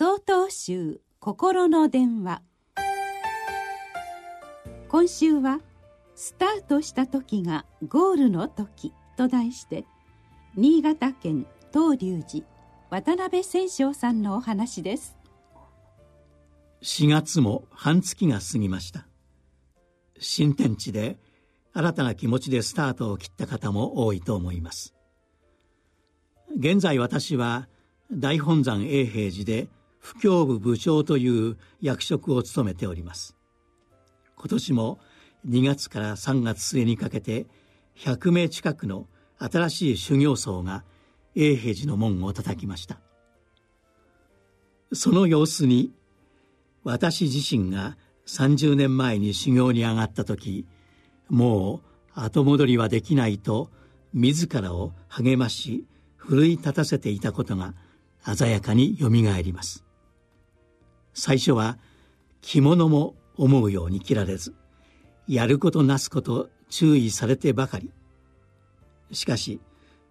総統集心の電話。今週は「スタートした時がゴールの時」と題して新潟県東龍寺渡辺千章さんのお話です。4月も半月が過ぎました。新天地で新たな気持ちでスタートを切った方も多いと思います。現在私は大本山永平寺で布教部部長という役職を務めております。今年も2月から3月末にかけて100名近くの新しい修行僧が永平寺の門を叩きました。その様子に私自身が30年前に修行に上がった時もう後戻りはできないと自らを励まし奮い立たせていたことが鮮やかによみがえります。最初は着物も思うように着られずやることなすこと注意されてばかり。しかし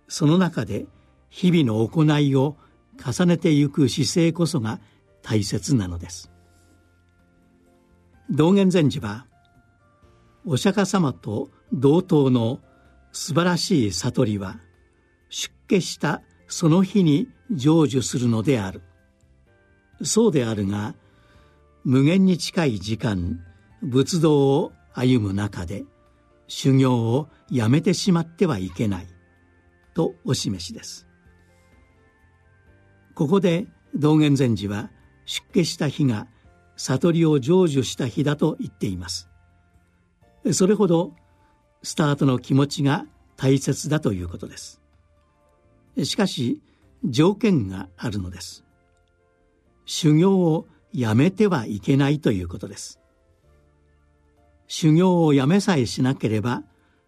その中で日々の行いを重ねてゆく姿勢こそが大切なのです。道元禅師はお釈迦様と同等の素晴らしい悟りは出家したその日に成就するのである。そうであるが無限に近い時間仏道を歩む中で修行をやめてしまってはいけないとお示しです。ここで道元禅師は出家した日が悟りを成就した日だと言っています。それほどスタートの気持ちが大切だということです。しかし条件があるのです。修行をやめてはいけないということです。修行をやめさえしなければ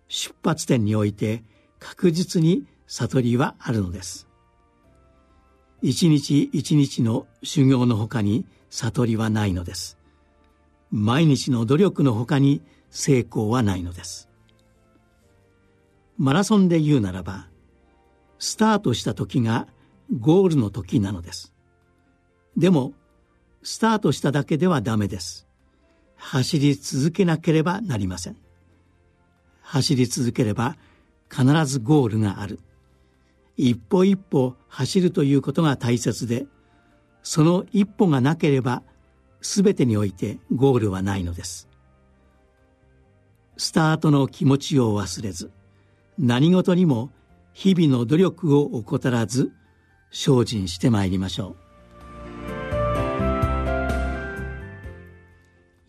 出発点において確実に悟りはあるのです。一日一日の修行のほかに悟りはないのです。毎日の努力のほかに成功はないのです。マラソンで言うならばスタートした時がゴールの時なのです。でもスタートしただけではダメです。走り続けなければなりません。走り続ければ必ずゴールがある。一歩一歩走るということが大切でその一歩がなければ全てにおいてゴールはないのです。スタートの気持ちを忘れず何事にも日々の努力を怠らず精進してまいりましょう。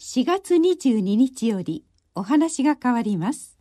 4月22日よりお話が変わります。